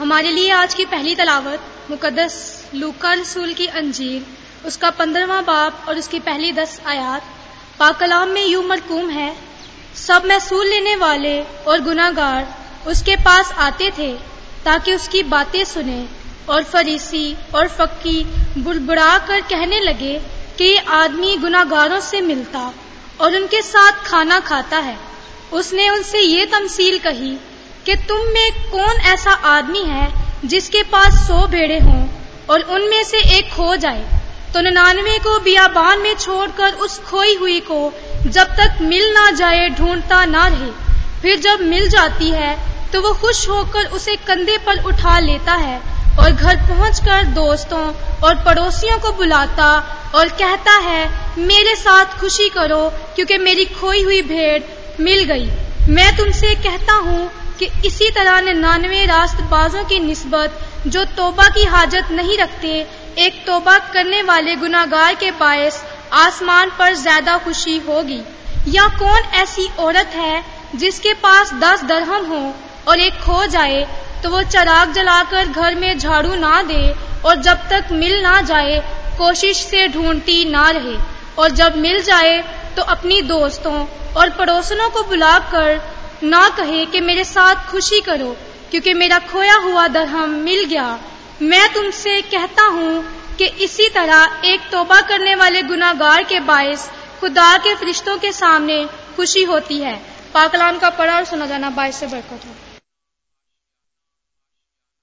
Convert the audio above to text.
हमारे लिए आज की पहली तलावत मुकदस लूका रसूल की अंजीर, उसका पंद्रहवा बाप और उसकी पहली दस आयात पाकलाम में यूँ मरकूम है, सब महसूल लेने वाले और गुनागार उसके पास आते थे, ताकि उसकी बातें सुने और फरीसी और फक्की बुड़बुड़ा कर कहने लगे कि ये आदमी गुनागारों से मिलता और उनके साथ खाना खाता है। उसने उनसे ये तमसील कही कि तुम में कौन ऐसा आदमी है जिसके पास सौ भेड़े हों और उनमें से एक खो जाए? तो निन्यानवे को बियाबान में छोड़कर उस खोई हुई को जब तक मिल ना जाए, ढूंढता ना रहे। फिर जब मिल जाती है तो वो खुश होकर उसे कंधे पर उठा लेता है और घर पहुंचकर दोस्तों और पड़ोसियों को बुलाता और कहता है, मेरे साथ खुशी करो, क्योंकि मेरी खोई हुई भेड़ मिल गई। मैं तुमसे कहता हूँ कि इसी तरह निन्यानवे रास्तबाजों की नस्बत, जो तोबा की हाजत नहीं रखते, एक तोबा करने वाले गुनागार के बायस आसमान पर ज़्यादा खुशी होगी। या कौन ऐसी औरत है, जिसके पास दस दरहम हो और एक खो जाए तो वो चराग जलाकर घर में झाड़ू ना दे और जब तक मिल ना जाए, कोशिश से ढूंढती ना रहे। और जब मिल जाए तो अपनी दोस्तों और पड़ोसनों को बुलाकर ना कहे कि मेरे साथ खुशी करो, क्योंकि मेरा खोया हुआ दरहम मिल गया। मैं तुमसे कहता हूँ कि इसी तरह एक तोबा करने वाले गुनागार के बायस खुदा के फरिश्तों के सामने खुशी होती है। पाकलाम का पड़ा और सुना जाना बायस से बरकत हो।